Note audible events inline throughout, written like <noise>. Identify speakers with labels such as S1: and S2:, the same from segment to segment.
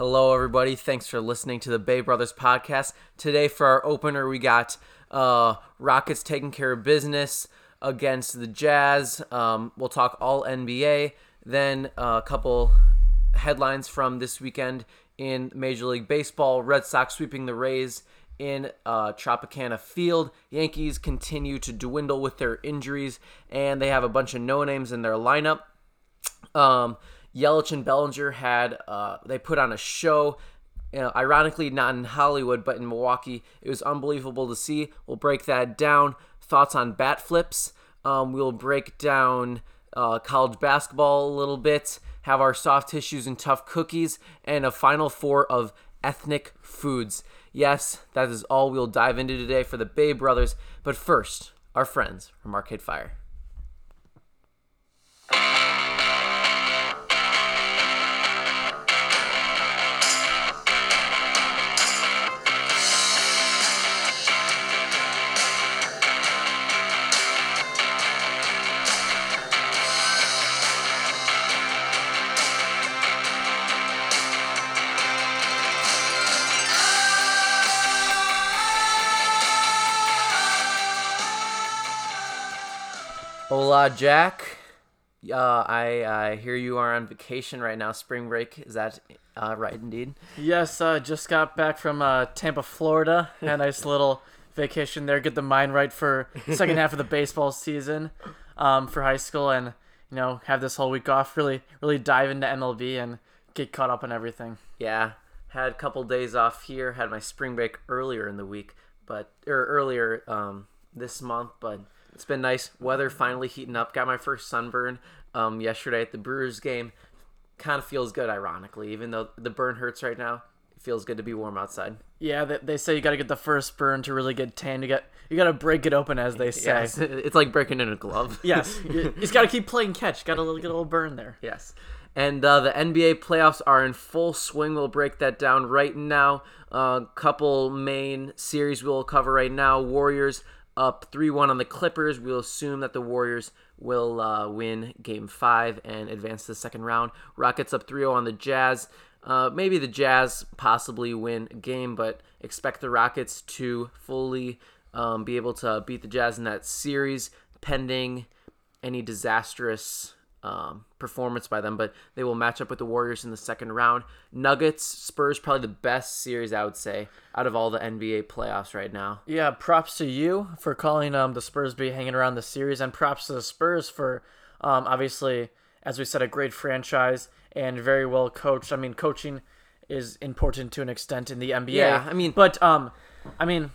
S1: Hello, everybody. Thanks for listening to the Bay Brothers podcast. Today, for our opener, we got uh, Rockets taking care of business against the Jazz. Um, we'll talk all NBA. Then uh, a couple headlines from this weekend in Major League Baseball Red Sox sweeping the Rays in uh, Tropicana Field. Yankees continue to dwindle with their injuries, and they have a bunch of no names in their lineup. Um, Yelich and Bellinger had uh, they put on a show. You know, ironically, not in Hollywood, but in Milwaukee. It was unbelievable to see. We'll break that down. Thoughts on bat flips. Um, we'll break down uh, college basketball a little bit. Have our soft tissues and tough cookies, and a final four of ethnic foods. Yes, that is all we'll dive into today for the Bay Brothers. But first, our friends from Arcade Fire. Hola, Jack. Uh, I I hear you are on vacation right now. Spring break is that uh, right? Indeed.
S2: Yes, uh, just got back from uh, Tampa, Florida. <laughs> Had a nice little vacation there. Get the mind right for second half of the baseball season um, for high school, and you know have this whole week off. Really, really dive into MLB and get caught up on everything.
S1: Yeah, had a couple days off here. Had my spring break earlier in the week, but or earlier um, this month, but it's been nice. Weather finally heating up. Got my first sunburn um, yesterday at the Brewers game. Kind of feels good, ironically, even though the burn hurts right now. It feels good to be warm outside.
S2: Yeah, they, they say you got to get the first burn to really get tan. You got you got to break it open, as they <laughs> say.
S1: Yes, <laughs> it's like breaking in a glove. <laughs>
S2: yes, you, just got to keep playing catch. Got a little burn there.
S1: Yes. And uh, the NBA playoffs are in full swing. We'll break that down right now. A uh, couple main series we'll cover right now. Warriors up 3 1 on the Clippers. We'll assume that the Warriors will uh, win game five and advance to the second round. Rockets up 3 0 on the Jazz. Uh, maybe the Jazz possibly win a game, but expect the Rockets to fully um, be able to beat the Jazz in that series, pending any disastrous um, performance by them, but they will match up with the Warriors in the second round. Nuggets, Spurs, probably the best series I would say out of all the NBA playoffs right now.
S2: Yeah, props to you for calling um, the Spurs be hanging around the series, and props to the Spurs for um, obviously, as we said, a great franchise and very well coached. I mean, coaching is important to an extent in the NBA.
S1: Yeah, I mean,
S2: but um, I mean,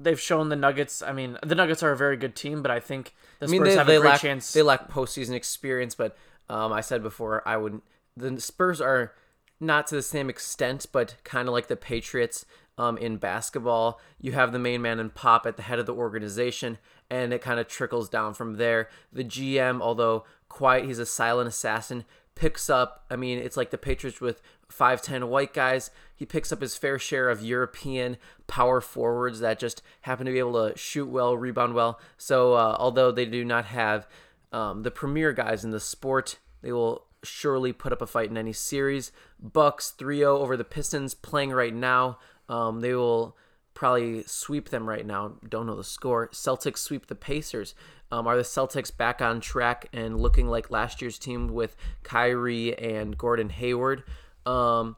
S2: they've shown the Nuggets. I mean, the Nuggets are a very good team, but I think the Spurs I mean, they, have
S1: they
S2: a great
S1: lack,
S2: chance.
S1: They lack postseason experience, but um, I said before I wouldn't. The Spurs are not to the same extent, but kind of like the Patriots um, in basketball. You have the main man and Pop at the head of the organization, and it kind of trickles down from there. The GM, although quiet, he's a silent assassin, picks up. I mean, it's like the Patriots with 5'10 white guys. He picks up his fair share of European power forwards that just happen to be able to shoot well, rebound well. So, uh, although they do not have um, the premier guys in the sport, they will surely put up a fight in any series. Bucks 3 0 over the Pistons playing right now. Um, they will probably sweep them right now. Don't know the score. Celtics sweep the Pacers. Um, are the Celtics back on track and looking like last year's team with Kyrie and Gordon Hayward? Um,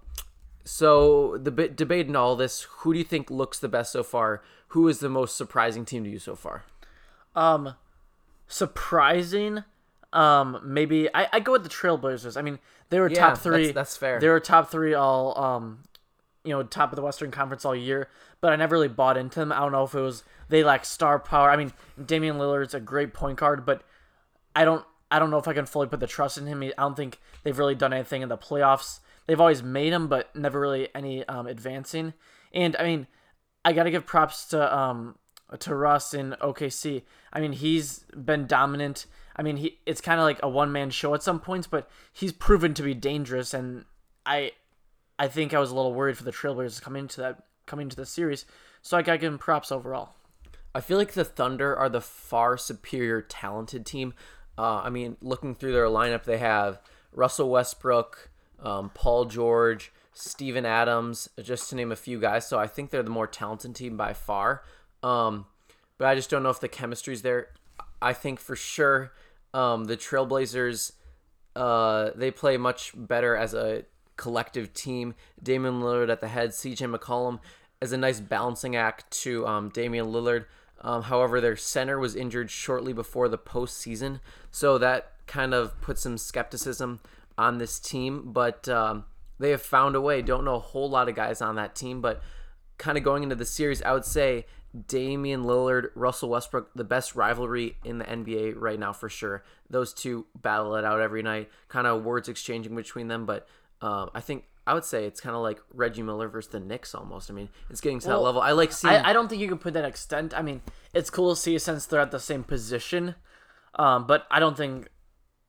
S1: so the b- debate in all this, who do you think looks the best so far? Who is the most surprising team to you so far?
S2: Um, surprising. Um, maybe I, I go with the Trailblazers. I mean, they were
S1: Yeah,
S2: top three.
S1: that's- that's fair.
S2: They were top three all um, you know, top of the Western Conference all year. But I never really bought into them. I don't know if it was they lack star power. I mean, Damian Lillard's a great point guard, but I don't I don't know if I can fully put the trust in him. I don't think they've really done anything in the playoffs. They've always made him, but never really any um, advancing. And I mean, I got to give props to um to Russ in OKC. I mean, he's been dominant. I mean, he it's kind of like a one man show at some points, but he's proven to be dangerous. And I I think I was a little worried for the Trailblazers coming into that coming into the series. So I got to give him props overall.
S1: I feel like the Thunder are the far superior talented team. Uh, I mean, looking through their lineup, they have Russell Westbrook, um, Paul George, Steven Adams, just to name a few guys. So I think they're the more talented team by far. Um, but I just don't know if the chemistry's there. I think for sure um, the Trailblazers uh, they play much better as a collective team. Damian Lillard at the head, CJ McCollum as a nice balancing act to um, Damian Lillard. Um, however, their center was injured shortly before the postseason, so that kind of put some skepticism on this team. But um, they have found a way. Don't know a whole lot of guys on that team, but kind of going into the series, I would say Damian Lillard, Russell Westbrook, the best rivalry in the NBA right now for sure. Those two battle it out every night, kind of words exchanging between them. But um, I think I would say it's kind of like Reggie Miller versus the Knicks almost. I mean, it's getting to
S2: Well,
S1: that level. I like seeing.
S2: I, I don't think you can put that extent. I mean, it's cool to see since they're at the same position, um, but I don't think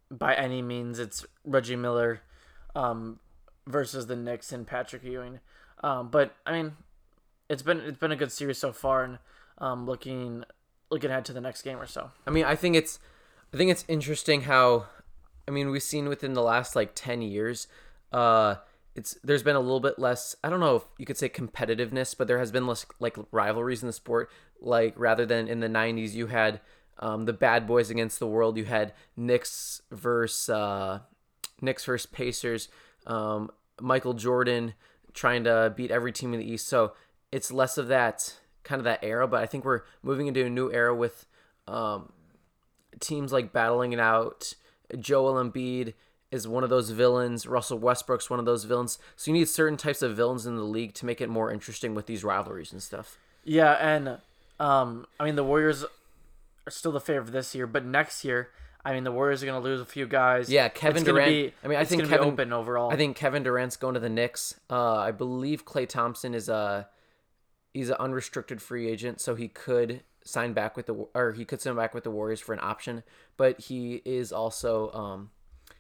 S2: by any means it's Reggie Miller um, versus the Knicks and Patrick Ewing. Um, but I mean, it's been it's been a good series so far, and um, looking looking ahead to the next game or so.
S1: I mean, I think it's, I think it's interesting how, I mean, we've seen within the last like ten years, uh, it's there's been a little bit less. I don't know if you could say competitiveness, but there has been less like rivalries in the sport. Like rather than in the '90s, you had um, the bad boys against the world. You had Knicks versus uh, Knicks versus Pacers. Um, Michael Jordan trying to beat every team in the East. So it's less of that kind of that era, but I think we're moving into a new era with um, teams like battling it out. Joel Embiid is one of those villains. Russell Westbrook's one of those villains. So you need certain types of villains in the league to make it more interesting with these rivalries and stuff.
S2: Yeah, and um, I mean the Warriors are still the favorite this year, but next year, I mean the Warriors are going to lose a few guys.
S1: Yeah, Kevin
S2: It's
S1: Durant.
S2: Be,
S1: I mean, I
S2: it's
S1: think Kevin
S2: be open overall.
S1: I think Kevin Durant's going to the Knicks. Uh, I believe Klay Thompson is a he's an unrestricted free agent, so he could sign back with the or he could sign back with the Warriors for an option. But he is also um,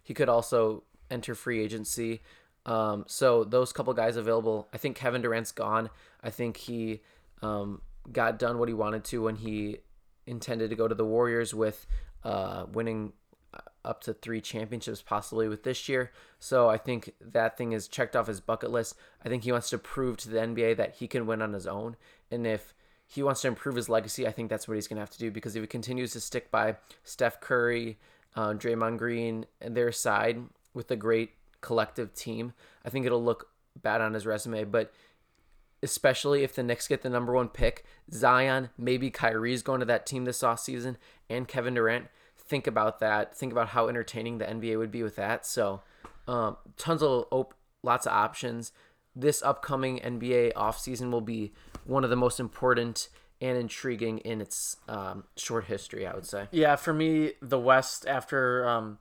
S1: he could also enter free agency. Um, so those couple guys available. I think Kevin Durant's gone. I think he um, got done what he wanted to when he intended to go to the Warriors with uh, winning up to three championships possibly with this year. So I think that thing is checked off his bucket list. I think he wants to prove to the NBA that he can win on his own. And if he wants to improve his legacy, I think that's what he's going to have to do because if he continues to stick by Steph Curry, uh, Draymond Green, and their side with a great collective team, I think it'll look bad on his resume. But especially if the Knicks get the number one pick, Zion, maybe Kyrie's going to that team this offseason, and Kevin Durant. Think about that. Think about how entertaining the NBA would be with that. So, um, tons of op- lots of options. This upcoming NBA offseason will be one of the most important and intriguing in its um, short history, I would say.
S2: Yeah, for me, the West after um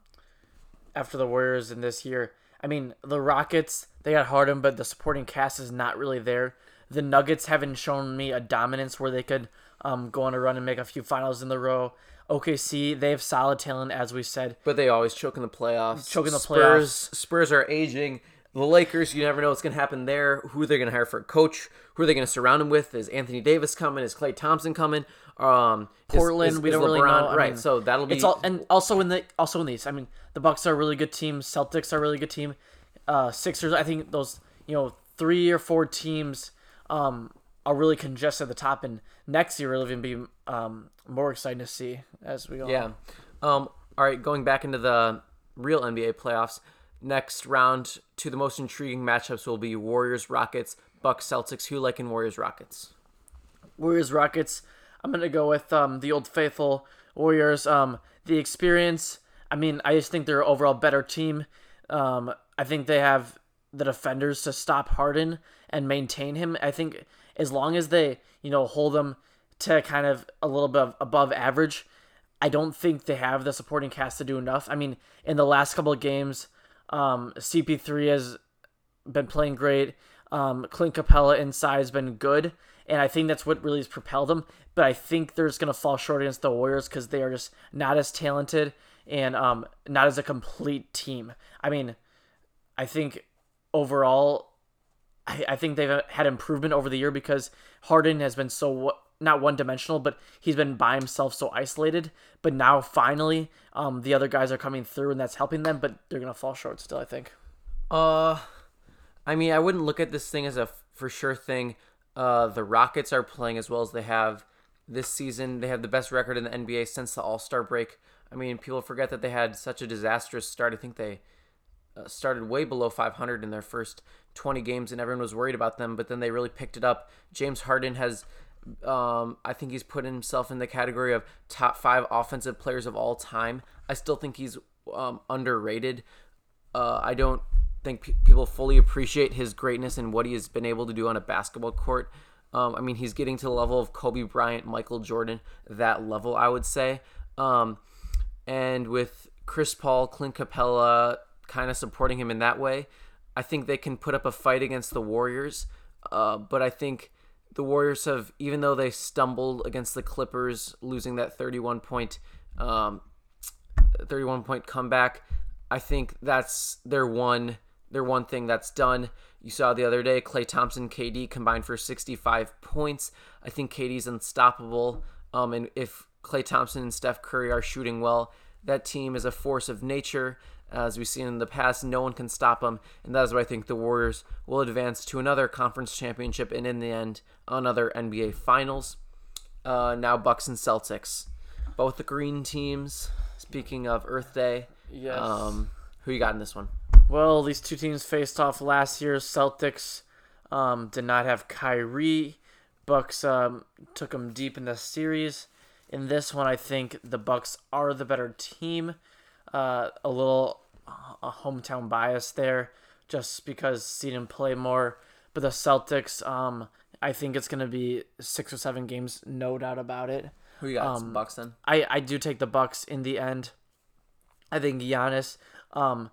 S2: after the Warriors in this year. I mean, the Rockets they got Harden, but the supporting cast is not really there. The Nuggets haven't shown me a dominance where they could um go on a run and make a few finals in the row. OKC they have solid talent, as we said.
S1: But they always choke in the playoffs.
S2: Choke in the
S1: Spurs, Spurs are aging. The Lakers, you never know what's going to happen there. Who they're going to hire for a coach? Who are they going to surround him with? Is Anthony Davis coming? Is Klay Thompson coming? Um,
S2: Portland,
S1: is-
S2: we
S1: is
S2: don't really know. I
S1: Right,
S2: mean,
S1: so that'll be
S2: It's all and also in the also in these. I mean, the Bucks are a really good team. Celtics are a really good team. Uh, Sixers. I think those you know three or four teams um, are really congested at the top, and next year will even be um, more exciting to see as we go.
S1: Yeah. Um, all right, going back into the real NBA playoffs. Next round, to the most intriguing matchups will be Warriors, Rockets, Bucks, Celtics. Who like in Warriors, Rockets?
S2: Warriors Rockets. I'm gonna go with um, the old faithful Warriors. Um, the experience. I mean, I just think they're overall better team. Um, I think they have the defenders to stop Harden and maintain him. I think as long as they, you know, hold him to kind of a little bit above average, I don't think they have the supporting cast to do enough. I mean, in the last couple of games, um, CP3 has been playing great. Um, Clint Capela inside has been good, and I think that's what really has propelled them. But I think they're just gonna fall short against the Warriors because they are just not as talented and um, not as a complete team. I mean, I think overall, I, I think they've had improvement over the year because Harden has been so not one dimensional, but he's been by himself so isolated. But now finally, um, the other guys are coming through, and that's helping them. But they're gonna fall short still, I think.
S1: Uh, I mean, I wouldn't look at this thing as a f- for sure thing. Uh, the Rockets are playing as well as they have this season. They have the best record in the NBA since the All Star break. I mean, people forget that they had such a disastrous start. I think they uh, started way below 500 in their first 20 games, and everyone was worried about them. But then they really picked it up. James Harden has, um, I think he's put himself in the category of top five offensive players of all time. I still think he's um, underrated. Uh, I don't think pe- people fully appreciate his greatness and what he has been able to do on a basketball court. Um, I mean, he's getting to the level of Kobe Bryant, Michael Jordan, that level, I would say. Um, and with Chris Paul, Clint Capela kind of supporting him in that way, I think they can put up a fight against the Warriors. Uh, but I think the Warriors have, even though they stumbled against the Clippers, losing that 31 point, um, 31 point comeback, I think that's their one their one thing that's done. You saw the other day, Klay Thompson, KD combined for 65 points. I think KD's unstoppable. Um, and if Klay Thompson and Steph Curry are shooting well, that team is a force of nature. As we've seen in the past, no one can stop them, and that is why I think the Warriors will advance to another conference championship and, in the end, another NBA Finals. Uh, now Bucks and Celtics, both the green teams. Speaking of Earth Day,
S2: Yes.
S1: um, who you got in this one?
S2: Well, these two teams faced off last year. Celtics um, did not have Kyrie. Bucks um, took them deep in the series. In this one, I think the Bucks are the better team. Uh, a little a hometown bias there, just because seen him play more. But the Celtics, um, I think it's gonna be six or seven games, no doubt about it.
S1: Who you got? Bucks then?
S2: I, I do take the Bucks in the end. I think Giannis, um,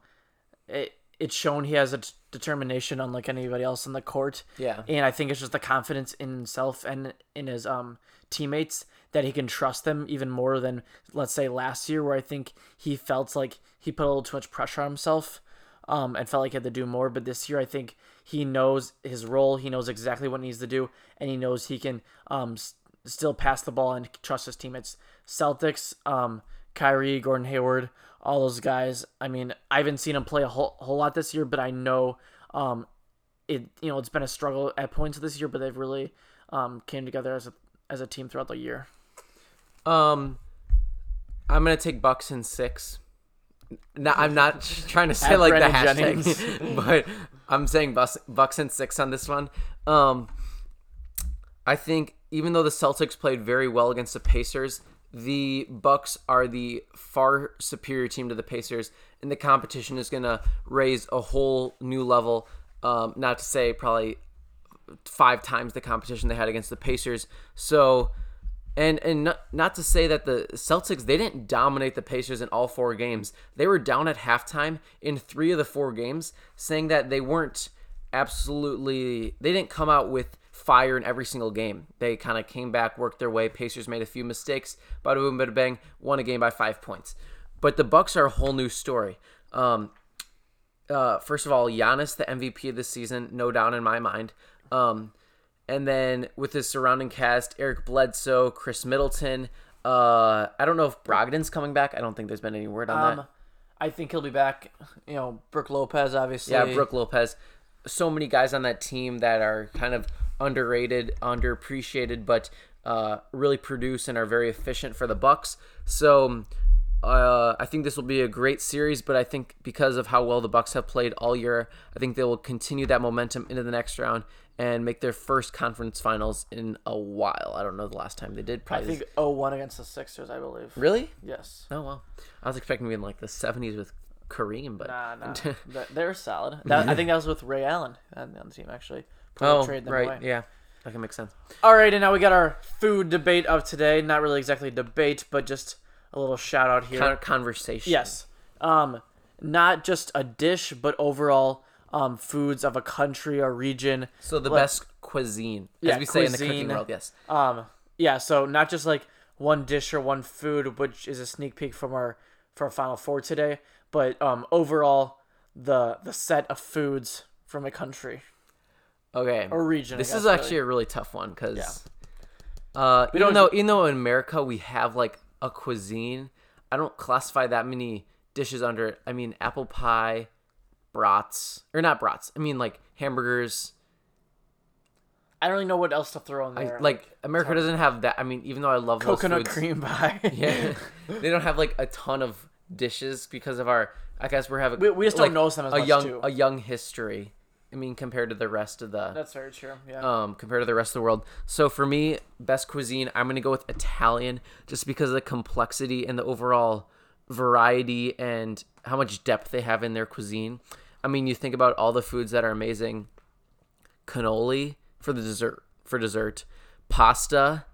S2: it, it's shown he has a t- determination unlike anybody else on the court.
S1: Yeah.
S2: And I think it's just the confidence in himself and in his um teammates that he can trust them even more than let's say last year where I think he felt like he put a little too much pressure on himself. Um, and felt like he had to do more, but this year I think he knows his role. He knows exactly what he needs to do, and he knows he can um, s- still pass the ball and trust his teammates. Celtics, um, Kyrie, Gordon Hayward, all those guys. I mean, I haven't seen him play a whole, whole lot this year, but I know um, it. You know, it's been a struggle at points this year, but they've really um, came together as a as a team throughout the year.
S1: Um, I'm gonna take Bucks in six. No, I'm not <laughs> trying to say like the
S2: Brandon
S1: hashtag, <laughs> but I'm saying Bucks, Bucks in six on this one. Um, I think even though the Celtics played very well against the Pacers, the Bucks are the far superior team to the Pacers, and the competition is gonna raise a whole new level. Um, not to say probably five times the competition they had against the Pacers. So, and and not, not to say that the Celtics they didn't dominate the Pacers in all four games. They were down at halftime in three of the four games, saying that they weren't absolutely they didn't come out with fire in every single game. They kind of came back, worked their way. Pacers made a few mistakes, bada boom, bada bang, won a game by five points. But the Bucks are a whole new story. Um, uh, first of all, Giannis, the MVP of the season, no doubt in my mind. Um, and then with his surrounding cast, Eric Bledsoe, Khris Middleton. Uh, I don't know if Brogdon's coming back. I don't think there's been any word on
S2: Um,
S1: that.
S2: I think he'll be back. You know, Brook Lopez, obviously.
S1: Yeah, Brook Lopez. So many guys on that team that are kind of underrated, underappreciated, but uh, really produce and are very efficient for the Bucks. So uh, I think this will be a great series. But I think because of how well the Bucks have played all year, I think they will continue that momentum into the next round and make their first conference finals in a while. I don't know the last time they did.
S2: I
S1: Probably
S2: think 0-1 against the Sixers, I believe.
S1: really.
S2: Yes.
S1: Oh well, I was expecting to be in like the '70s with Kareem, but
S2: Nah, nah. <laughs> They're solid. That, I think that was with Ray Allen on the team, actually.
S1: Oh
S2: them
S1: right,
S2: away.
S1: yeah, that can make sense.
S2: All right, and now we got our food debate of today. Not really exactly debate, but just a little shout out here.
S1: Con- conversation.
S2: Yes. Um, not just a dish, but overall um, foods of a country or region.
S1: So the
S2: Like-
S1: best cuisine,
S2: Yeah,
S1: as we say in the cooking
S2: cuisine.
S1: world. Yes.
S2: Um, yeah, so not just like one dish or one food, which is a sneak peek from our for our final four today, but um, overall the the set of foods from a country
S1: Okay.
S2: or region. I
S1: This
S2: guess,
S1: is
S2: really.
S1: actually a really tough one because, uh, even
S2: don't-
S1: though even though in America we have like a cuisine, I don't classify that many dishes under it. I mean, apple pie, brats or not brats. I mean like hamburgers.
S2: I don't really know what else to throw in
S1: I,
S2: there.
S1: like America doesn't have that. I mean, even though I love those
S2: coconut cream pie. <laughs>
S1: Yeah, <laughs> they don't have like a ton of dishes because of our. I guess we're having.
S2: We- we just don't
S1: like,
S2: notice them as
S1: a young
S2: too.
S1: a young history. I mean, compared to the rest of the
S2: That's very true. Yeah.
S1: um compared to the rest of the world. So for me, best cuisine, I'm gonna go with Italian, just because of the complexity and the overall variety and how much depth they have in their cuisine. I mean, you think about all the foods that are amazing. Cannoli for the dessert for dessert, pasta,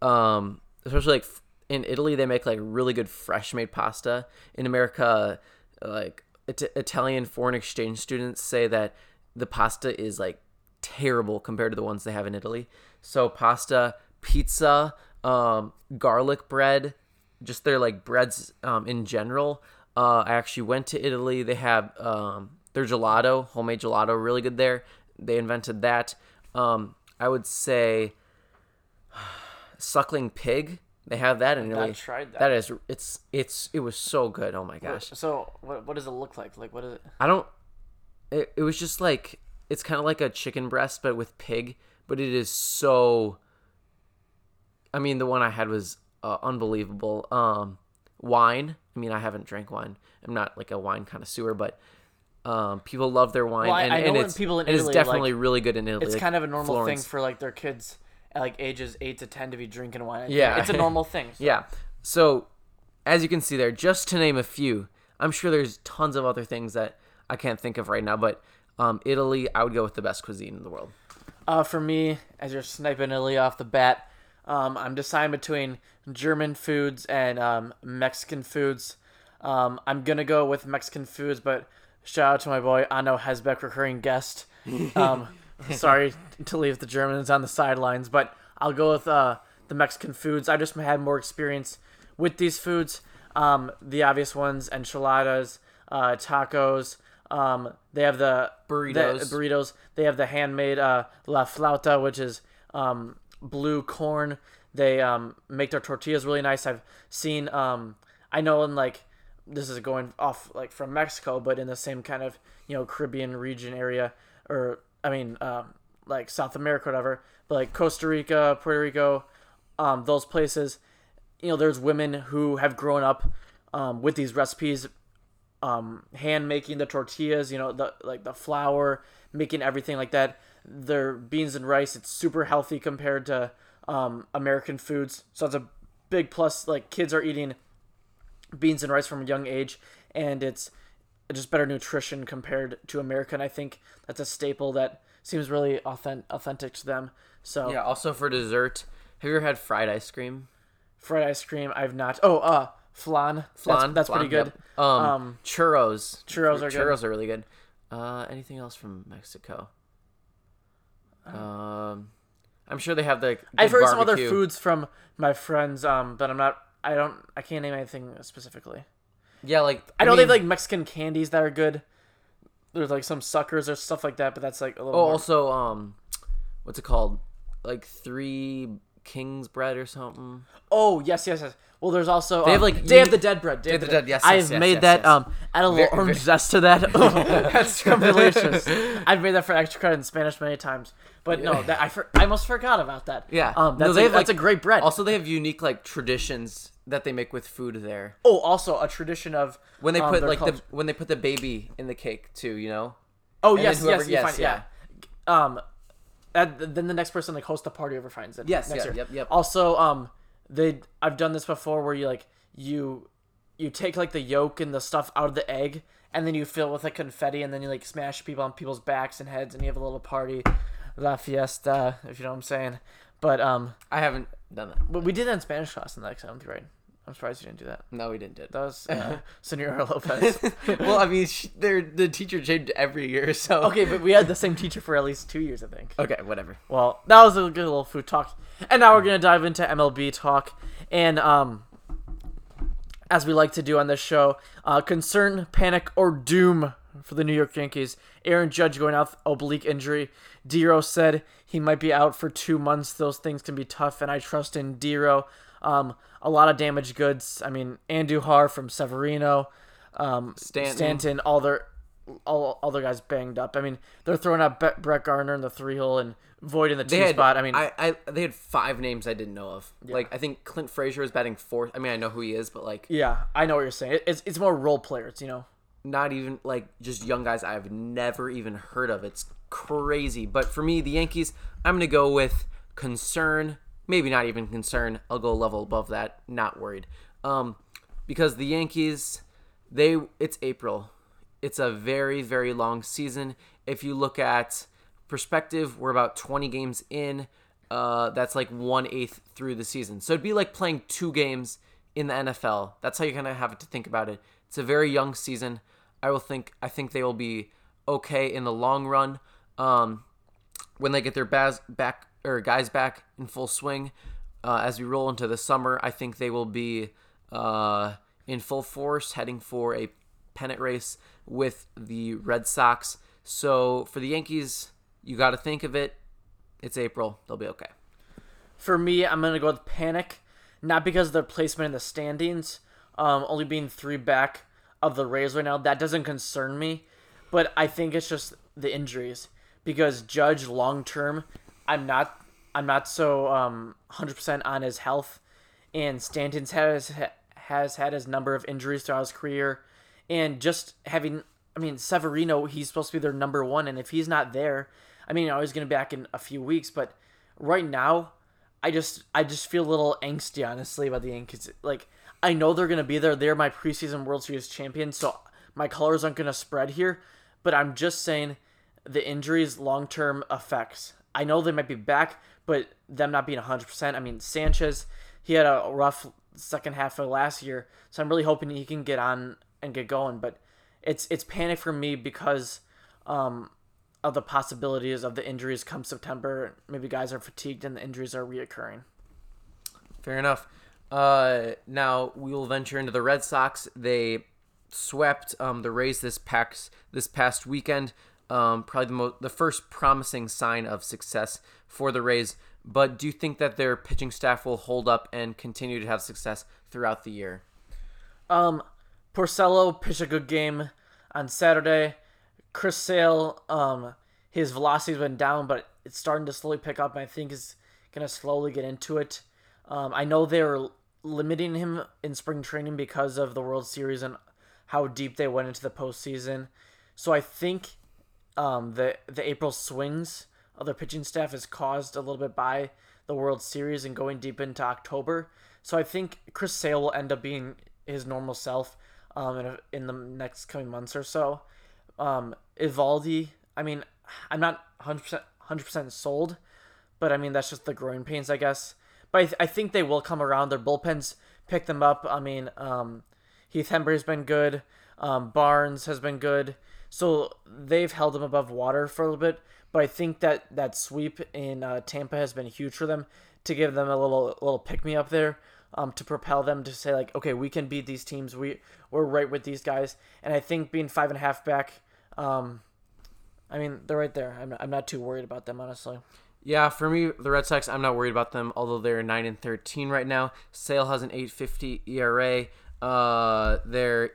S1: um, especially like in Italy they make like really good fresh made pasta. In America, like it- Italian foreign exchange students say that the pasta is like terrible compared to the ones they have in Italy. So pasta, pizza, um, garlic bread, just their like breads um, in general. Uh, I actually went to Italy. They have um, their gelato, homemade gelato, really good there. They invented that. Um, I would say suckling pig. They have that in Italy.
S2: I tried that.
S1: That is, it's it's it was so good. Oh my gosh.
S2: So what what does it look like? Like what is it?
S1: I don't. It, it was just like it's kind of like a chicken breast, but with pig. But it is so. I mean, the one I had was uh, unbelievable. Um, wine. I mean, I haven't drank wine. I'm not like a wine connoisseur, but um, people love their wine,
S2: Well, I-
S1: and,
S2: I know
S1: and it's
S2: people in Italy,
S1: it is definitely
S2: like,
S1: really good in Italy.
S2: It's
S1: like
S2: kind of a normal
S1: Florence.
S2: thing for like their kids at like ages eight to ten to be drinking wine.
S1: Yeah.
S2: it's a normal thing. <laughs> so-
S1: Yeah. So, as you can see there, just to name a few, I'm sure there's tons of other things that I can't think of right now, but um, Italy, I would go with the best cuisine in the world.
S2: Uh, for me, as you're sniping Italy off the bat, um, I'm deciding between German foods and um, Mexican foods. Um, I'm gonna go with Mexican foods, but shout out to my boy Ano Hesbeck, recurring guest. Um, <laughs> sorry to leave the Germans on the sidelines, but I'll go with uh, the Mexican foods. I just had more experience with these foods. Um, the obvious ones: enchiladas, uh, tacos. Um, they have the
S1: Burritos.
S2: the burritos. They have the handmade uh, la flauta, which is um, blue corn. They um, make their tortillas really nice. I've seen. Um, I know in like this is going off like from Mexico, but in the same kind of you know Caribbean region area, or I mean um, like South America, whatever. But like Costa Rica, Puerto Rico, um, those places, you know, there's women who have grown up um, with these recipes um, hand making the tortillas, you know, the like the flour, making everything like that. Their beans and rice, it's super healthy compared to um, American foods. So it's a big plus. Like kids are eating beans and rice from a young age, and it's just better nutrition compared to American. I think that's a staple that seems really authentic, authentic to them. So
S1: Yeah. Also for dessert, have you ever had fried ice cream?
S2: fried ice cream, I've not. Oh, uh, flan.
S1: Flan.
S2: That's, that's
S1: flan,
S2: pretty good.
S1: yep. Um,
S2: Um,
S1: churros.
S2: churros are good.
S1: churros are really good. Uh, anything else from Mexico? Um, I'm sure they have the.
S2: I've heard some other foods from my friends, um, but I'm not. I don't. I can't name anything specifically.
S1: Yeah, like
S2: I know they have like Mexican candies that are good. There's like some suckers or stuff like that, but that's like a little.
S1: Oh,
S2: more-
S1: also, um, what's it called? Like three kings bread or something.
S2: oh yes, yes, yes. Well, there's also
S1: They have,
S2: um,
S1: like,
S2: Day of the Dead bread. Day, of the Dead.
S1: yes,
S2: I've
S1: yes, yes,
S2: made
S1: yes,
S2: that. Um, add a little
S1: Very-
S2: orange
S1: very-
S2: zest to that. <laughs> <laughs> that's delicious. I've made that for extra credit in Spanish many times, but no, that I for, I almost forgot about that.
S1: Yeah,
S2: um,
S1: No,
S2: that's,
S1: they
S2: a,
S1: have,
S2: that's
S1: like-
S2: a great bread.
S1: Also, they have unique like traditions that they make with food there.
S2: oh, also a tradition of
S1: When they
S2: um,
S1: put like
S2: called-
S1: the when they put the baby in the cake too, you know.
S2: Oh
S1: And
S2: yes,
S1: whoever-
S2: yes, you
S1: yes,
S2: find, yeah. Um, and then the next person like hosts the party whoever finds it.
S1: Yes,
S2: next
S1: yeah,
S2: year.
S1: yep, yep.
S2: Also, um, they I've done this before where you like you you take like the yolk and the stuff out of the egg and then you fill it with like confetti and then you like smash people on people's backs and heads and you have a little party, la fiesta, if you know what I'm saying. But um,
S1: I haven't done that.
S2: but we did that in Spanish class in like seventh grade. I'm surprised you didn't do that.
S1: No, we didn't do it.
S2: That was uh, <laughs> Senora Lopez. <laughs>
S1: well, I mean, sh- they're the teacher changed every year, so
S2: okay, but we had the same teacher for at least two years, I think.
S1: Okay, whatever.
S2: Well, that was a good little food talk. And now we're gonna dive into MLB talk. And um as we like to do on this show, uh, concern, panic, or doom for the New York Yankees. Aaron Judge going out with oblique injury. Dero said he might be out for two months. Those things can be tough, and I trust in Dero. Um, a lot of damaged goods. I mean, Andujar from Severino, um,
S1: Stanton.
S2: Stanton, all their all other guys banged up. I mean, they're throwing out Be- Brett Gardner in the three hole and Voit in the two
S1: had,
S2: spot. I mean,
S1: I, I they had five names I didn't know of. Like I think Clint Frazier is batting fourth. I mean, I know who he is, but like
S2: yeah, I know what you're saying. It- It's it's more role players, you know.
S1: not even like just young guys I've never even heard of. It's crazy. But for me, the Yankees, I'm gonna go with concern. Maybe not even concern. I'll go level above that. Not worried. Um, because the Yankees, they it's April. It's a very very long season. If you look at perspective, we're about 20 games in. Uh, that's like one eighth through the season. So it'd be like playing two games in the NFL. That's how you're gonna have to think about it. It's a very young season. I will think. I think they will be okay in the long run. Um, when they get their baz- back or guys back in full swing, uh, as we roll into the summer, I think they will be uh, in full force, heading for a pennant race with the Red Sox. So for the Yankees, you got to think of it. It's April; they'll be okay.
S2: For me, I'm gonna go with panic, not because of their placement in the standings, um, only being three back of the Rays right now. That doesn't concern me, but I think it's just the injuries because Judge long term, I'm not, I'm not so um 100% on his health, and Stanton's has has had his number of injuries throughout his career, and just having. I mean, Severino, he's supposed to be their number one, and if he's not there, I mean, know, he's going to be back in a few weeks, but right now, I just I just feel a little angsty honestly about the Yankees. Like I know they're gonna be there. They're my preseason World Series champions, so my colors aren't gonna spread here. But I'm just saying the injuries long term effects. I know they might be back, but them not being 100. percent I mean Sanchez, he had a rough second half of last year, so I'm really hoping he can get on and get going. But it's it's panic for me because um, of the possibilities of the injuries come September. Maybe guys are fatigued and the injuries are reoccurring.
S1: Fair enough. Uh, now we will venture into the Red Sox. They swept um, the Rays this past this past weekend. Um, probably the mo- the first promising sign of success for the Rays. But do you think that their pitching staff will hold up and continue to have success throughout the year?
S2: Um, Porcello pitched a good game on Saturday. Chris Sale, um, his velocity's been down, but it's starting to slowly pick up. And I think is gonna slowly get into it. Um, I know they're limiting him in spring training because of the World Series and how deep they went into the postseason. So I think um, the the April swings of their pitching staff is caused a little bit by the World Series and going deep into October. So I think Chris Sale will end up being his normal self um, in, a, in the next coming months or so. Um, Eovaldi, I mean, I'm not 100% 100% sold, but I mean that's just the growing pains, I guess. But I, th- I think they will come around. Their bullpens pick them up. I mean, um, Heath Hembree's been good. Um, Barnes has been good. So they've held them above water for a little bit. But I think that that sweep in uh, Tampa has been huge for them to give them a little little pick me up there. Um, to propel them to say like, okay, we can beat these teams. We we're right with these guys. And I think being five and a half back, um, I mean they're right there. I'm I'm not too worried about them honestly.
S1: Yeah, for me, the Red Sox, I'm not worried about them, although they're nine and thirteen right now. Sale has an eight fifty ERA. Uh, their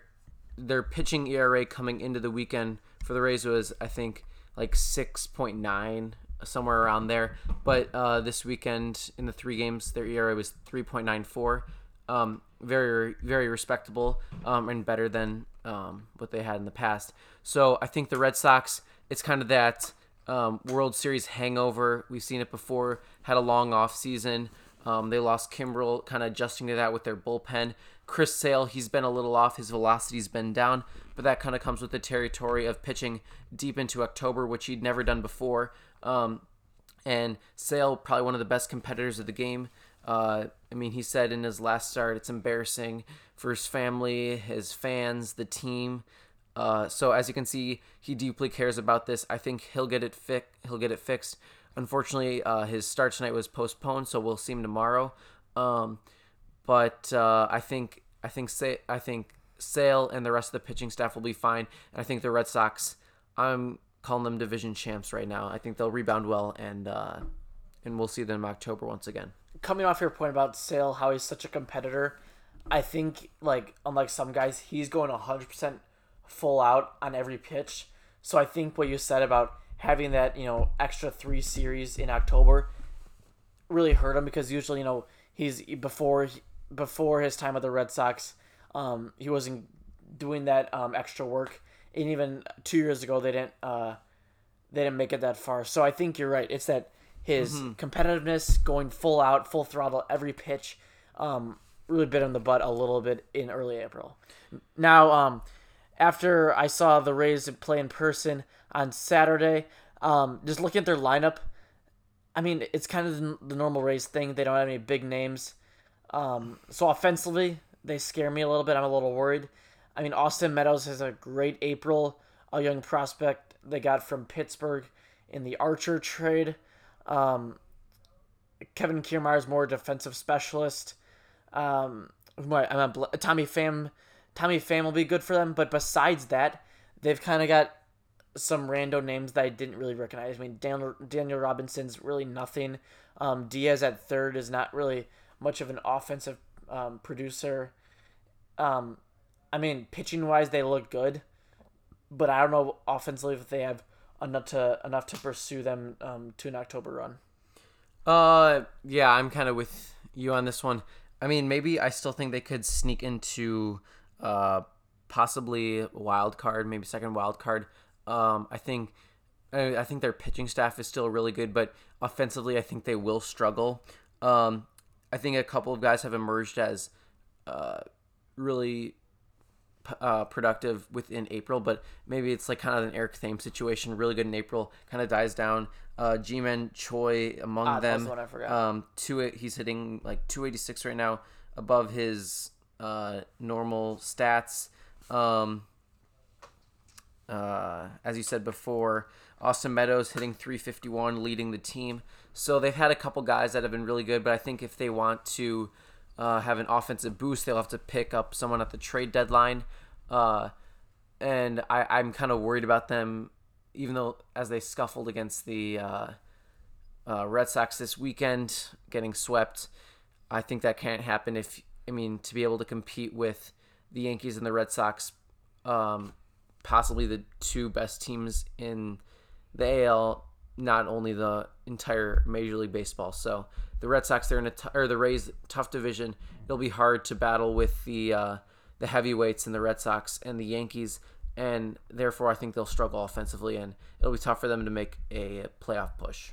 S1: their pitching ERA coming into the weekend for the Rays was, I think, like six point nine, somewhere around there. But uh, this weekend in the three games, their ERA was three point nine four. Um, very very respectable um, and better than um, what they had in the past. So I think the Red Sox, it's kind of that um, World Series hangover. We've seen it before. Had a long off season. Um, they lost Kimbrel, kind of adjusting to that with their bullpen. Chris Sale, he's been a little off. His velocity's been down, but that kind of comes with the territory of pitching deep into October, which he'd never done before. Um, and Sale, probably one of the best competitors of the game. Uh, I mean, he said in his last start, it's embarrassing for his family, his fans, the team. Uh, so as you can see, he deeply cares about this. I think he'll get it fi- He'll get it fixed. Unfortunately, uh, his start tonight was postponed, so we'll see him tomorrow. Um, but uh, I think I think Sa- I think Sale and the rest of the pitching staff will be fine. And I think the Red Sox, I'm calling them division champs right now. I think they'll rebound well, and uh, and we'll see them in October once again.
S2: coming off your point about Sale, how he's such a competitor, I think like unlike some guys, he's going hundred percent full out on every pitch. So I think what you said about having that you know extra three series in October really hurt him because usually you know he's before before his time with the Red Sox, um, he wasn't doing that um, extra work, and even two years ago they didn't uh, they didn't make it that far. So I think you're right. It's that his mm-hmm. competitiveness, going full out, full throttle every pitch, um, really bit him the butt a little bit in early April. Now, um, after I saw the Rays play in person on Saturday, um, just looking at their lineup, I mean, it's kind of the normal Rays thing. They don't have any big names. Um, so offensively, they scare me a little bit. I'm a little worried. I mean, Austin Meadows has a great April, a young prospect they got from Pittsburgh in the Archer trade. Um, Kevin Kiermaier is more defensive specialist. Um, I'm Tommy Pham. Tommy Pham will be good for them, but besides that, they've kind of got some random names that I didn't really recognize. I mean, Daniel, Daniel Robertson's really nothing. Um, Diaz at third is not really much of an offensive um, producer. Um, I mean, pitching wise, they look good, but I don't know offensively if they have enough to enough to pursue them um, to an October run.
S1: Uh, yeah, I'm kind of with you on this one. I mean, maybe I still think they could sneak into uh possibly wild card, maybe second wild card. Um, I think I think their pitching staff is still really good, but offensively, I think they will struggle. Um, I think a couple of guys have emerged as uh, really uh, productive within April, but maybe it's like kind of an Eric Thames situation. Really good in April, kind of dies down. Uh, Ji-Man Choi among ah, them. Um, two he's hitting like 286 right now, above his uh, normal stats. Um, uh, as you said before, Austin Meadows hitting 351, leading the team. So they've had a couple guys that have been really good, but I think if they want to uh, have an offensive boost, they'll have to pick up someone at the trade deadline. Uh, and I, I'm kind of worried about them, even though as they scuffled against the uh, uh, Red Sox this weekend, getting swept. I think that can't happen if I mean to be able to compete with the Yankees and the Red Sox, um, possibly the two best teams in the AL not only the entire Major League Baseball. So the Red Sox, they're in a t- or the Rays, tough division. It'll be hard to battle with the uh, the heavyweights and the Red Sox and the Yankees, and therefore I think they'll struggle offensively, and it'll be tough for them to make a playoff push.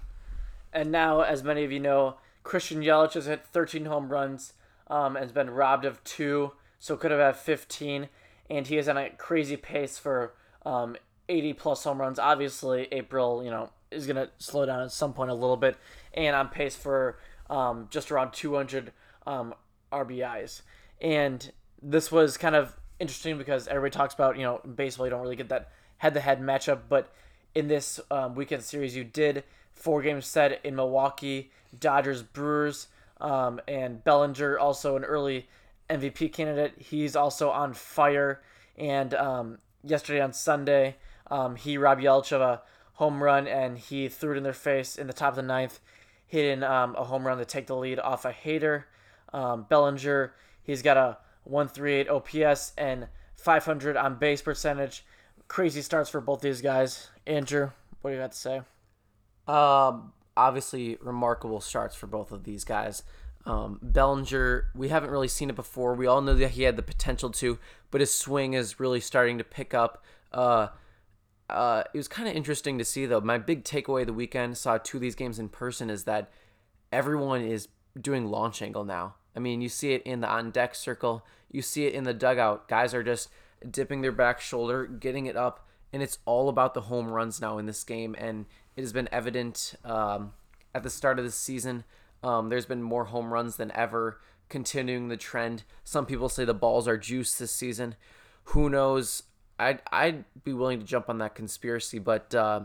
S2: And now, as many of you know, Christian Yelich has hit 13 home runs um, and has been robbed of two, so could have had 15, and he is on a crazy pace for um, 80 plus home runs. Obviously, April, you know, is going to slow down at some point a little bit, and on pace for um, just around 200 um, RBIs. And this was kind of interesting because everybody talks about, you know, baseball, you don't really get that head to head matchup, but in this um, weekend series, you did four games set in Milwaukee, Dodgers, Brewers, um, and Bellinger, also an early MVP candidate. He's also on fire. And um, yesterday on Sunday, um, he robbed Yelich of a home run, and he threw it in their face in the top of the ninth, hitting um, a home run to take the lead off a hater. Um, Bellinger, he's got a 138 OPS and 500 on base percentage. Crazy starts for both these guys. Andrew, what do you got to say?
S1: Um, obviously, remarkable starts for both of these guys. Um, Bellinger, we haven't really seen it before. We all know that he had the potential to, but his swing is really starting to pick up. Uh, uh, it was kind of interesting to see though. My big takeaway of the weekend saw two of these games in person is that everyone is doing launch angle now. I mean, you see it in the on deck circle, you see it in the dugout. Guys are just dipping their back shoulder, getting it up, and it's all about the home runs now in this game. And it has been evident um, at the start of the season. Um, there's been more home runs than ever, continuing the trend. Some people say the balls are juice this season. Who knows? I'd I'd be willing to jump on that conspiracy, but uh,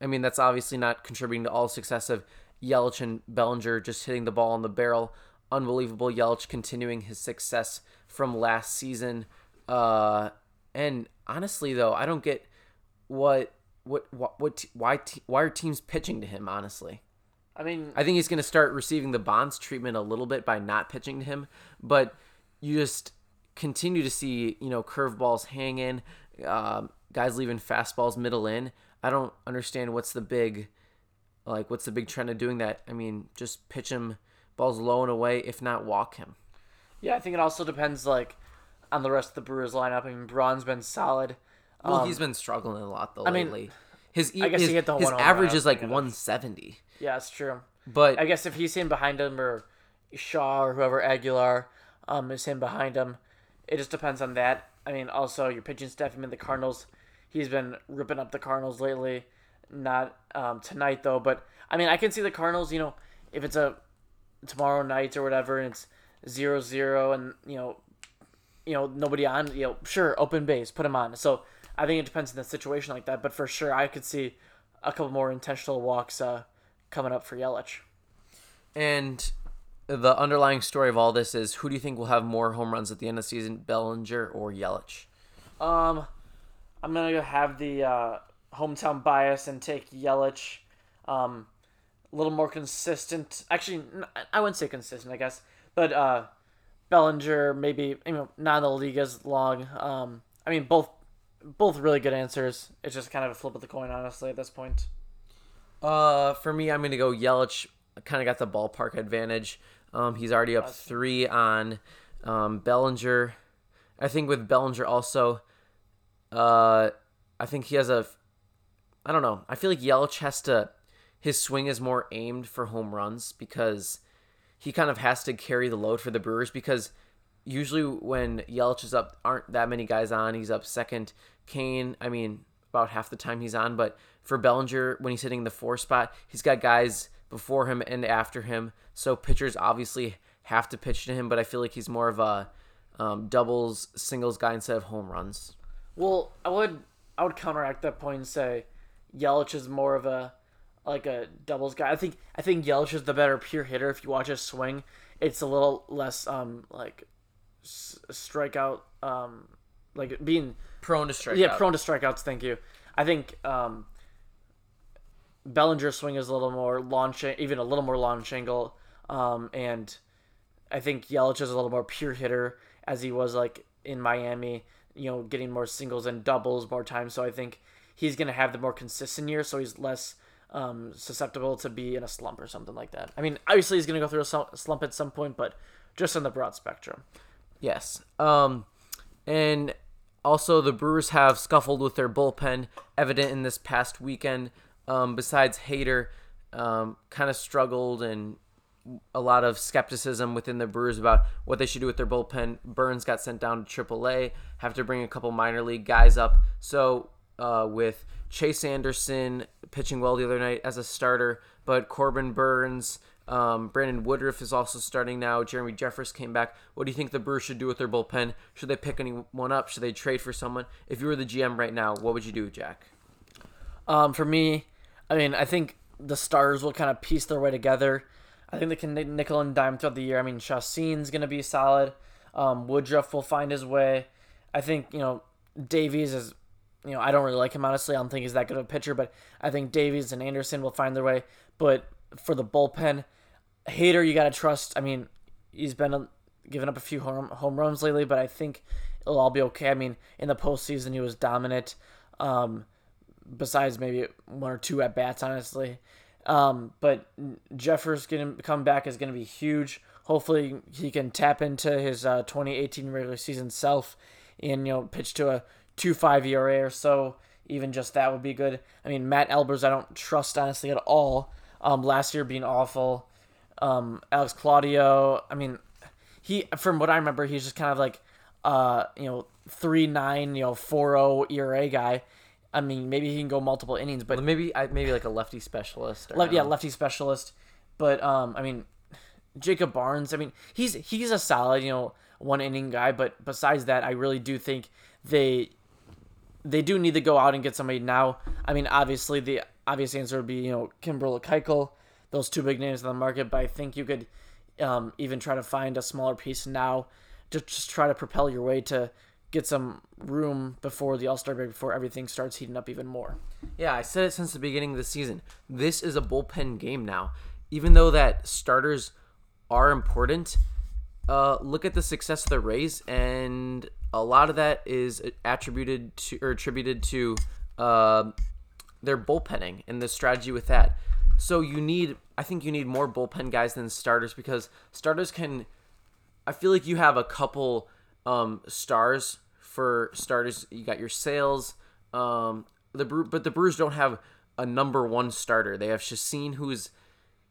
S1: I mean that's obviously not contributing to all success of Yelich and Bellinger just hitting the ball on the barrel. Unbelievable Yelich continuing his success from last season. Uh, and honestly, though, I don't get what what what, what why why are teams pitching to him? Honestly,
S2: I mean,
S1: I think he's going to start receiving the Bonds treatment a little bit by not pitching to him, but you just continue to see you know curveballs hanging, um, guys leaving fastballs middle in. I don't understand what's the big, like what's the big trend of doing that. I mean, just pitch him balls low and away, if not walk him.
S2: Yeah, I think it also depends like on the rest of the Brewers lineup. I mean, Braun's been solid.
S1: Well,
S2: Um,
S1: he's been struggling a lot though
S2: I mean,
S1: lately. His
S2: I guess he
S1: his, his average is like 170,
S2: Yeah, it's true.
S1: but
S2: I guess if he's in behind him or Shaw or whoever Aguilar um, is him behind him, it just depends on that. I mean, also your pitching staff. I mean, the Cardinals. He's been ripping up the Cardinals lately. Not um, tonight though, but I mean, I can see the Cardinals. You know, if it's a tomorrow night or whatever, and it's zero zero, and you know, you know nobody on. You know, sure, open base, put him on. So I think it depends on the situation like that. But for sure, I could see a couple more intentional walks uh, coming up for Yelich.
S1: And the underlying story of all this is who do you think will have more home runs at the end of the season, Bellinger or Yelich?
S2: Um, I'm gonna have the uh, hometown bias and take Yelich. Um, a little more consistent. Actually, I wouldn't say consistent, I guess, but uh, Bellinger maybe you know not in the league as long. Um, I mean both both really good answers. It's just kind of a flip of the coin, honestly, at this point.
S1: Uh, for me, I'm gonna go Yelich. Kind of got the ballpark advantage. Um, he's already up three on um, Bellinger. I think with Bellinger also, uh, I think he has a. I don't know. I feel like Yelich has to. His swing is more aimed for home runs because he kind of has to carry the load for the Brewers because usually when Yelich is up, aren't that many guys on. He's up second. Cain, I mean, about half the time he's on. But for Bellinger, when he's hitting the four spot, he's got guys before him and after him. So pitchers obviously have to pitch to him. But I feel like he's more of a um, doubles, singles guy instead of home runs.
S2: Well, I would I would counteract that point and say Yelich is more of a like a doubles guy. I think I think Yelich is the better pure hitter. If you watch his swing, it's a little less um like s- strikeout um like being
S1: Prone to strike.
S2: yeah prone to strikeouts. Thank you. I think um Bellinger's swing is a little more launch even a little more launch angle um and I think Yelich is a little more pure hitter as he was like in Miami, you know, getting more singles and doubles more times. So I think he's going to have the more consistent year, so he's less um, susceptible to be in a slump or something like that. I mean, obviously he's going to go through a slump at some point, but just on the broad spectrum.
S1: Yes. Um, and also the Brewers have scuffled with their bullpen, evident in this past weekend. Um, besides Hader, um, kind of struggled and a lot of skepticism within the Brewers about what they should do with their bullpen. Burnes got sent down to AAA, have to bring a couple minor league guys up. So uh, with Chase Anderson pitching well the other night as a starter, but Corbin Burnes, um, Brandon Woodruff is also starting now. Jeremy Jeffress came back. What do you think the Brewers should do with their bullpen? Should they pick anyone up? Should they trade for someone? If you were the GM right now, what would you do, Jack?
S2: Um, for me, I mean, I think the stars will kind of piece their way together. I think they can nickel and dime throughout the year. I mean, Chacin's going to be solid. Um, Woodruff will find his way. I think, you know, Davies is, you know, I don't really like him, honestly. I don't think he's that good of a pitcher, but I think Davies and Anderson will find their way. But for the bullpen, Hader, you got to trust. I mean, he's been giving up a few home, home runs lately, but I think it'll all be okay. I mean, in the postseason, he was dominant. Um, besides maybe one or two at bats, honestly. Um, but Jeffress gonna come back is gonna be huge. Hopefully, he can tap into his uh, 2018 regular season self and you know pitch to a two five ERA or so. Even just that would be good. I mean, Matt Albers, I don't trust honestly at all. Um, last year being awful. Um, Alex Claudio, I mean, he from what I remember, he's just kind of like uh, you know, three nine, you know, four zero ERA guy. I mean, maybe he can go multiple innings, but
S1: Maybe I maybe like a lefty specialist.
S2: Le- yeah, lefty specialist. But um, I mean, Jacob Barnes. I mean, he's he's a solid, you know, one inning guy. But besides that, I really do think they they do need to go out and get somebody now. I mean, obviously the obvious answer would be you know Kimbrel Keuchel, those two big names in the market. But I think you could um, even try to find a smaller piece now, to just try to propel your way to get some room before the All Star break, before everything starts heating up even more.
S1: Yeah, I said it since the beginning of the season. This is a bullpen game now. Even though that starters are important, uh, look at the success of the Rays, and a lot of that is attributed to or attributed to uh, their bullpenning and the strategy with that. So you need, I think you need more bullpen guys than starters because starters can. I feel like you have a couple um, stars for starters. You got your Sales, um, the but the Brewers don't have a number one starter. They have Chacin, who's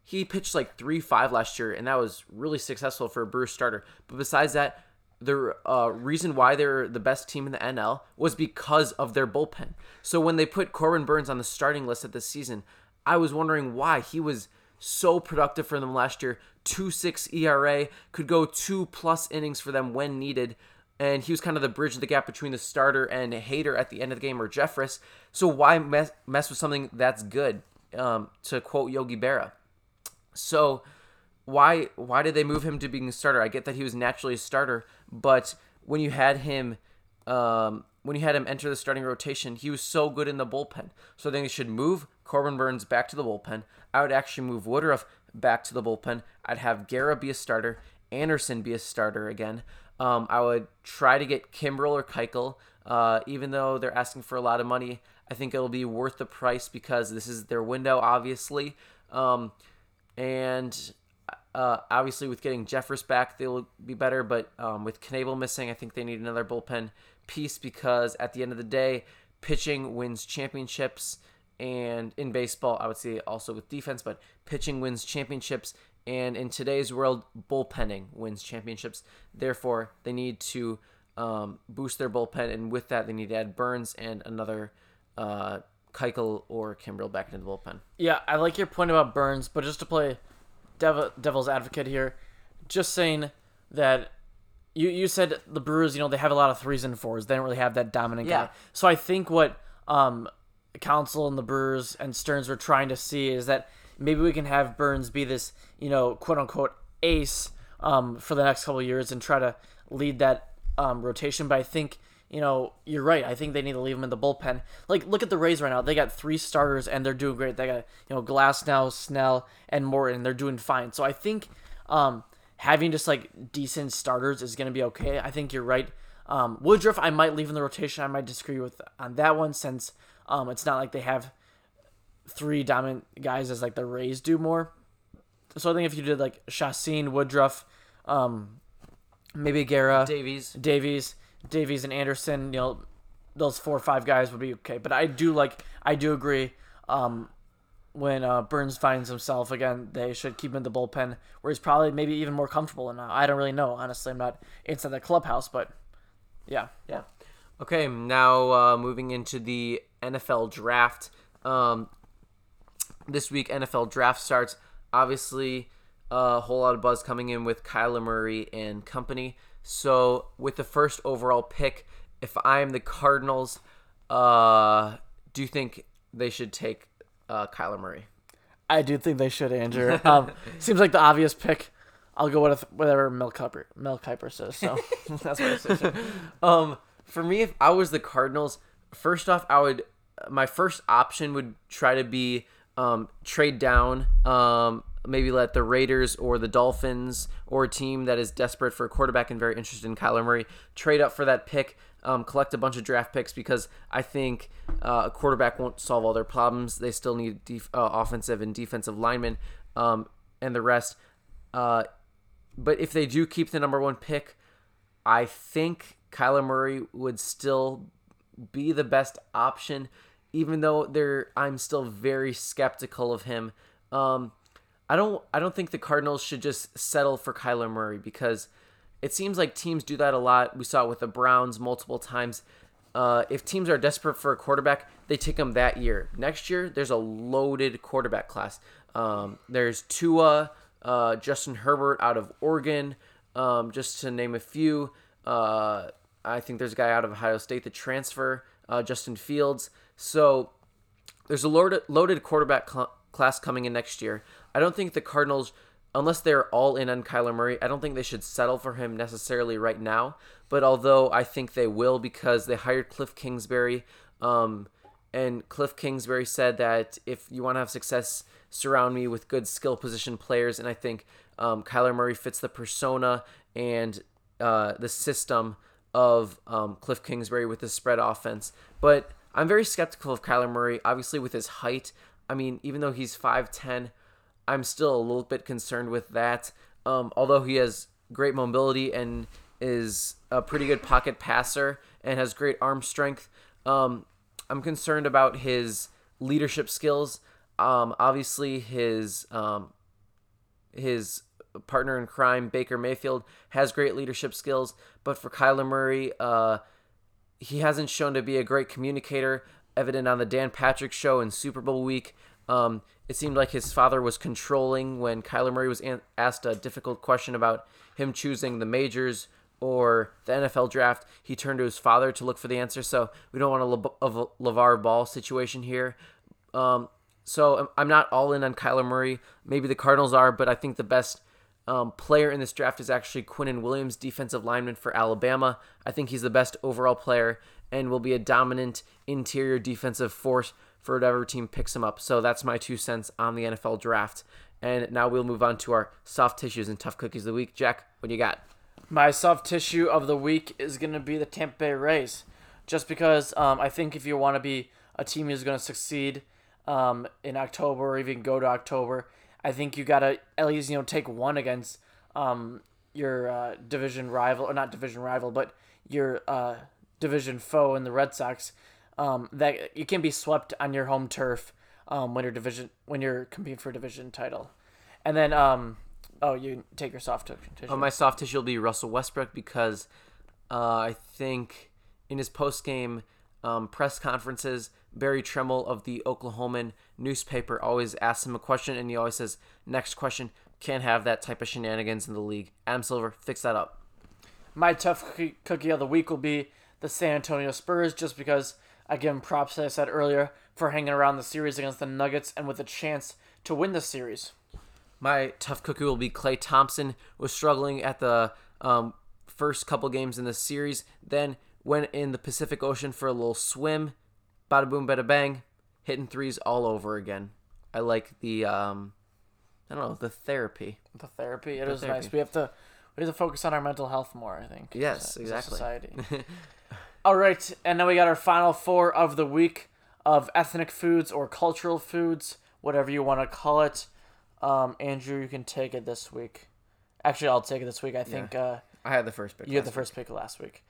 S1: he pitched like three five last year, and that was really successful for a Brewers starter. But besides that, the uh, reason why they're the best team in the NL was because of their bullpen. So when they put Corbin Burnes on the starting list at this season, I was wondering why he was so productive for them last year. 2-6 ERA, could go two plus innings for them when needed. And he was kind of the bridge of the gap between the starter and Hader at the end of the game or Jeffress. So why mess, mess with something that's good? Um, to quote Yogi Berra. So why why did they move him to being a starter? I get that he was naturally a starter, but when you had him um, when you had him enter the starting rotation, he was so good in the bullpen. So I think they should move Corbin Burnes back to the bullpen. I would actually move Woodruff back to the bullpen. I'd have Guerra be a starter, Anderson be a starter again. Um, I would try to get Kimbrel or Keuchel, uh, even though they're asking for a lot of money. I think it'll be worth the price because this is their window, obviously. Um, and uh, obviously, with getting Jeffress back, they'll be better. But um, with Knebel missing, I think they need another bullpen piece because at the end of the day, pitching wins championships. And in baseball, I would say also with defense, but pitching wins championships. And in today's world, bullpenning wins championships. Therefore, they need to um, boost their bullpen. And with that, they need to add Burnes and another uh, Keuchel or Kimbrel back into the bullpen.
S2: Yeah, I like your point about Burnes, but just to play devil, devil's advocate here, just saying that you you said the Brewers, you know, they have a lot of threes and fours. They don't really have that dominant
S1: Yeah.
S2: guy. So I think what um Counsell and the Brewers and Stearns were trying to see is that maybe we can have Burnes be this, you know, quote unquote ace um for the next couple years and try to lead that um rotation. But I think you know, you're right. I think they need to leave him in the bullpen. Like, look at the Rays right now. They got three starters and they're doing great. They got, you know, Glasnow, Snell, and Morton. They're doing fine. So I think um, having just like decent starters is going to be okay. I think you're right. Um, Woodruff, I might leave in the rotation. I might disagree with on that one since um, it's not like they have three dominant guys as like the Rays do more. So I think if you did like Chacin, Woodruff, um, maybe Guerra,
S1: Davies.
S2: Davies, Davies and Anderson, you know, those four or five guys would be okay. But I do like, I do agree. Um, when uh, Burnes finds himself again, they should keep him in the bullpen, where he's probably maybe even more comfortable. And I don't really know, honestly. I'm not inside the clubhouse, but yeah,
S1: Yeah. Okay, now uh, moving into the NFL draft. Um, this week, NFL draft starts. Obviously, a whole lot of buzz coming in with Kyler Murray and company. So, with the first overall pick, if I'm the Cardinals, uh, do you think they should take uh, Kyler Murray?
S2: I do think they should, Andrew. Um, <laughs> seems like the obvious pick. I'll go with whatever Mel Kiper, Mel Kiper says. So <laughs> that's what I say.
S1: Um, for me, if I was the Cardinals, first off, I would my first option would try to be um, trade down. Um, maybe let the Raiders or the Dolphins or a team that is desperate for a quarterback and very interested in Kyler Murray trade up for that pick. Um, collect a bunch of draft picks because I think uh, a quarterback won't solve all their problems. They still need def- uh, offensive and defensive linemen um, and the rest. Uh, but if they do keep the number one pick, I think Kyler Murray would still be the best option, even though there I'm still very skeptical of him. Um, I don't I don't think the Cardinals should just settle for Kyler Murray because it seems like teams do that a lot. We saw it with the Browns multiple times. Uh, if teams are desperate for a quarterback, they take him that year. Next year, there's a loaded quarterback class. Um, there's Tua, uh, Justin Herbert out of Oregon, um, just to name a few. Uh, I think there's a guy out of Ohio State that transfer, uh, Justin Fields. So there's a loaded, loaded quarterback cl- class coming in next year. I don't think the Cardinals, unless they're all in on Kyler Murray, I don't think they should settle for him necessarily right now. But although I think they will because they hired Cliff Kingsbury, um, and Cliff Kingsbury said that if you want to have success, surround me with good skill position players. And I think um, Kyler Murray fits the persona and uh, the system of um, Cliff Kingsbury with the spread offense. But I'm very skeptical of Kyler Murray, obviously, with his height. I mean, even though he's 5'10, I'm still a little bit concerned with that. Um, although he has great mobility and is a pretty good pocket passer and has great arm strength, um, I'm concerned about his leadership skills. Um, obviously, his um, his partner in crime, Baker Mayfield, has great leadership skills, but for Kyler Murray, uh, he hasn't shown to be a great communicator. Evident on the Dan Patrick show in Super Bowl week. Um, it seemed like his father was controlling when Kyler Murray was an- asked a difficult question about him choosing the majors or the NFL draft. He turned to his father to look for the answer. So we don't want a, Le- a LeVar Ball situation here. Um, so I'm not all in on Kyler Murray. Maybe the Cardinals are, but I think the best um, player in this draft is actually Quinnen Williams, defensive lineman for Alabama. I think he's the best overall player and will be a dominant interior defensive force for whatever team picks him up. So that's my two cents on the NFL draft. And now we'll move on to our soft tissues and tough cookies of the week. Jack, what do you got?
S2: My soft tissue of the week is going to be the Tampa Bay Rays. Just because um, I think if you want to be a team who's going to succeed um, in October or even go to October, I think you got to at least you know take one against um, your uh, division rival or not division rival, but your uh, division foe in the Red Sox. Um, that you can be swept on your home turf um, when you're division when you're competing for a division title, and then um, oh you take your soft tissue.
S1: Oh, my soft tissue will be Russell Westbrook because uh, I think in his post game um, press conferences, Berry Tramel of the Oklahoman newspaper always asks him a question, and he always says, "Next question." Can't have that type of shenanigans in the league. Adam Silver, fix that up.
S2: My tough cookie, of the week will be the San Antonio Spurs, just because I give them props, as I said earlier, for hanging around the series against the Nuggets and with a chance to win the series.
S1: My tough cookie will be Klay Thompson. Was struggling at the um, first couple games in the series, then went in the Pacific Ocean for a little swim. Bada boom, bada bang, hitting threes all over again. I like the um, I don't know the therapy.
S2: The therapy, it is
S1: therapy.
S2: nice. We have to we have to focus on our mental health more. I think.
S1: Yes,
S2: as a- as
S1: exactly.
S2: society. <laughs> All right, and now we got our final four of the week of ethnic foods or cultural foods, whatever you want to call it. Um, Andrew, you can take it this week. Actually, I'll take it this week. I think uh,
S1: I had the first pick.
S2: you had the first pick last week.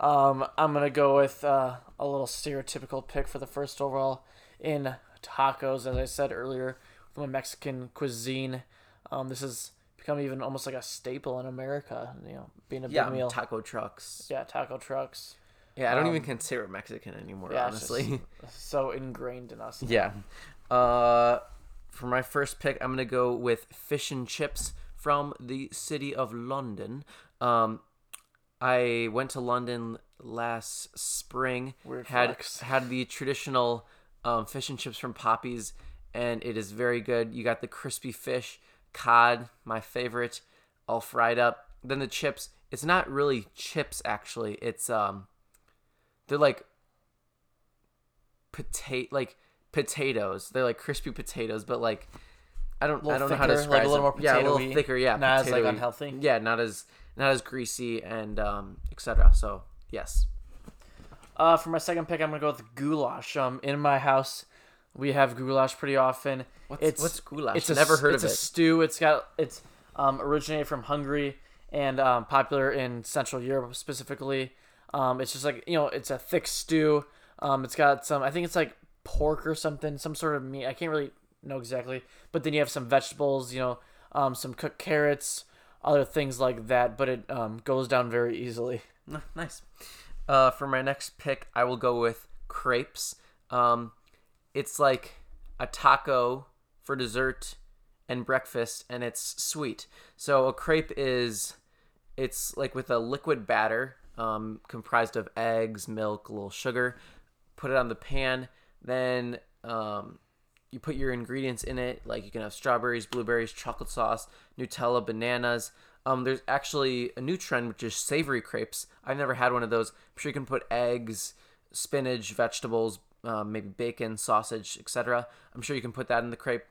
S2: Um, I'm gonna go with uh, a little stereotypical pick for the first overall in tacos, as I said earlier, from a Mexican cuisine. Um, this has become even almost like a staple in America. You know, being a big
S1: yeah,
S2: meal.
S1: taco trucks.
S2: yeah, taco trucks.
S1: Yeah, I don't even
S2: Um,
S1: consider it Mexican anymore,
S2: Yeah,
S1: honestly. <laughs>
S2: so ingrained in us.
S1: yeah. Uh, for my first pick, I'm gonna go with fish and chips from the city of London. Um, I went to London last spring.
S2: Weird
S1: had
S2: flex. <laughs>
S1: had the traditional um, fish and chips from Poppy's, and it is very good. You got the crispy fish, cod, my favorite, all fried up. Then the chips. It's not really chips actually. It's um, they're like potato like potatoes. They're like crispy potatoes, but like I don't I don't know how to
S2: thicker, like
S1: describe
S2: a little
S1: them.
S2: more
S1: yeah, a little thicker. Yeah,
S2: not as, like,
S1: potatoy.
S2: unhealthy.
S1: Yeah, not as not as greasy and um etc. So yes.
S2: Uh, for my second pick, I'm gonna go with goulash. Um, in my house, we have goulash pretty often.
S1: What's- what's goulash?
S2: It's a,
S1: Never heard
S2: it's
S1: of
S2: a stew. It's got it's um, originated from Hungary and um, popular in Central Europe specifically. Um, it's just like you know, it's a thick stew. Um, it's got some. I think it's like pork or something, some sort of meat. I can't really know exactly. But then you have some vegetables. You know, um, some cooked carrots, other things like that. But it um, goes down very easily.
S1: Nice. Uh, for my next pick, I will go with crepes. Um, it's like a taco for dessert and breakfast, and it's sweet. So a crepe is, it's like with a liquid batter um, comprised of eggs, milk, a little sugar. Put it on the pan, then um, you put your ingredients in it. Like you can have strawberries, blueberries, chocolate sauce, Nutella, bananas. Um, there's actually a new trend which is savory crepes. I've never had one of those. I'm sure you can put eggs, spinach, vegetables, um, maybe bacon, sausage, etc. I'm sure you can put that in the crepe,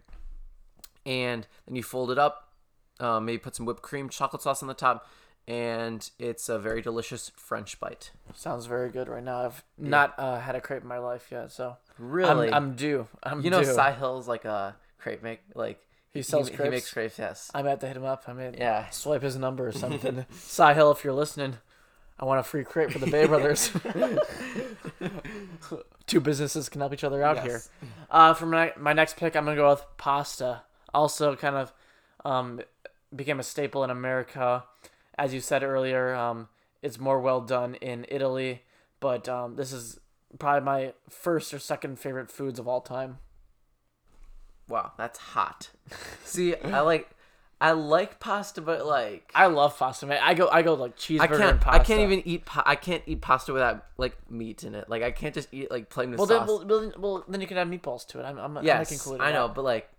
S1: and then you fold it up. Um, maybe put some whipped cream, chocolate sauce on the top, and it's a very delicious French bite.
S2: Sounds very good right now. I've not uh, had a crepe in my life yet, so
S1: Really,
S2: I'm, I'm due. I'm
S1: you know,
S2: due.
S1: Hill's like a crepe make like
S2: He sells
S1: He,
S2: crepes?
S1: makes crepes. Yes.
S2: I'm at to hit him up. I mean,
S1: Yeah.
S2: swipe his number or something. <laughs> Cy Hill, if you're listening, I want a free crepe for the Bay Brothers. <laughs> Two businesses can help each other out here.
S1: Yes.
S2: Uh, for my my next pick, I'm gonna go with pasta. Also, kind of um, became a staple in America, as you said earlier. Um, it's more well done in Italy, but um, this is probably my first or second favorite foods of all time.
S1: Wow, that's hot. See, I like, I like pasta, but like,
S2: I love pasta, man. I go I go like cheeseburger
S1: I
S2: and
S1: can't.
S2: pasta.
S1: I can't even eat. Pa- I can't eat pasta without like meat in it. Like I can't just eat like plain with
S2: Well, then,
S1: sauce.
S2: well, well, well, then you can add meatballs to it. I'm, I'm, I'm
S1: yes,
S2: included.
S1: I know, but like,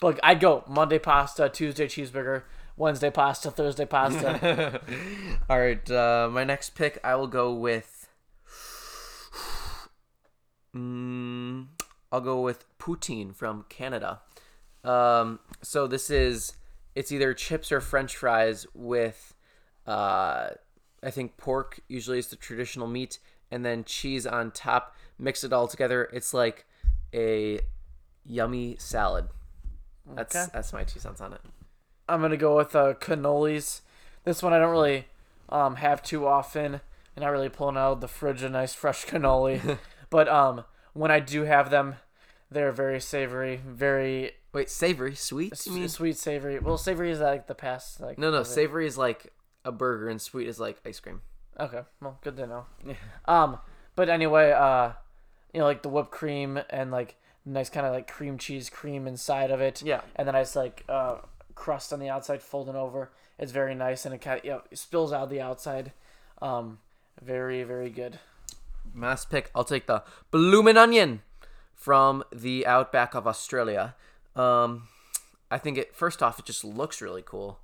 S2: But like, I go Monday pasta, Tuesday cheeseburger, Wednesday pasta, Thursday pasta. <laughs>
S1: all right. Uh, my next pick, I will go with. Mm, I'll go with poutine from Canada. Um, so this is it's either chips or French fries with, uh, I think pork usually is the traditional meat, and then cheese on top. Mix it all together. It's like a yummy salad. That's
S2: Okay.
S1: that's my two cents on it.
S2: I'm gonna go with uh, cannolis. This one I don't really um, have too often, and not really pulling out of the fridge a nice fresh <laughs> cannoli. <laughs> but um, when I do have them, they're very savory, very
S1: Wait, savory, sweet?
S2: s-
S1: You mean?
S2: sweet, savory. Well, savory is like the past. Like
S1: No, no, savory is like a burger, and sweet is like ice cream.
S2: Okay, well, good to know. Yeah. Um, but anyway, uh, you know, like the whipped cream and like nice kind of like cream cheese cream inside of it.
S1: Yeah.
S2: And then I just like uh crust on the outside folding over. It's very nice and it kind of, you know, spills out the outside. Um, very very good.
S1: Mass pick, I'll take the bloomin' onion from the outback of Australia. Um, I think it first off, it just looks really cool.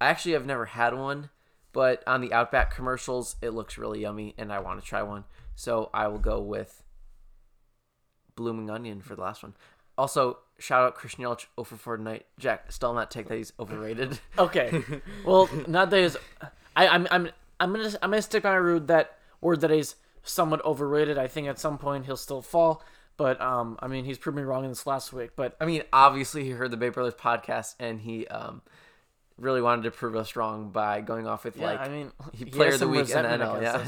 S1: I actually have never had one, but on the outback commercials, it looks really yummy, and I want to try one. So I will go with blooming onion for the last one. Also, shout out Christian Yelich over for tonight. Jack, still not take that he's overrated. <laughs>
S2: Okay. <laughs> well, not that he's. I, I'm I'm I'm gonna I'm gonna stick by my root that word that he's somewhat overrated. I think at some point he'll still fall. But um, I mean, he's proved me wrong in this last week. But
S1: I mean, obviously he heard the Bay Brothers podcast and he um really wanted to prove us wrong by going off with
S2: yeah,
S1: like
S2: I mean,
S1: he player of the week in the NL. Yeah.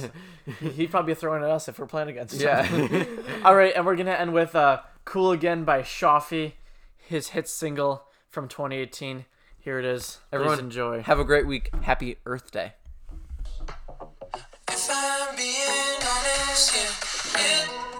S1: <laughs>
S2: He- He'd probably be throwing at us if we're playing against. each
S1: yeah.
S2: All right, and we're gonna end with uh, "Cool Again" by Shafi, his hit single from 2018. Here it is.
S1: Everyone
S2: Please enjoy.
S1: Have a great week. Happy Earth Day.
S3: If I'm being honest, yeah, it